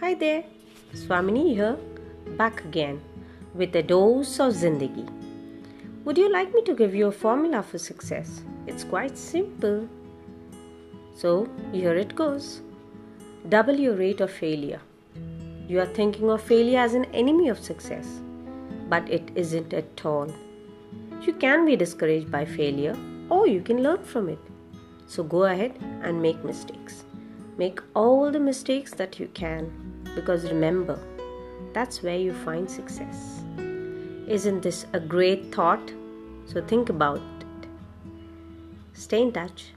Hi there, Swamini here, back again with a dose of Zindagi. Would you like me to give you a formula for success? It's quite simple. So, here it goes double your rate of failure. You are thinking of failure as an enemy of success, but it isn't at all. You can be discouraged by failure or you can learn from it. So go ahead and make mistakes. Make all the mistakes that you can because remember, that's where you find success. Isn't this a great thought? So think about it. Stay in touch.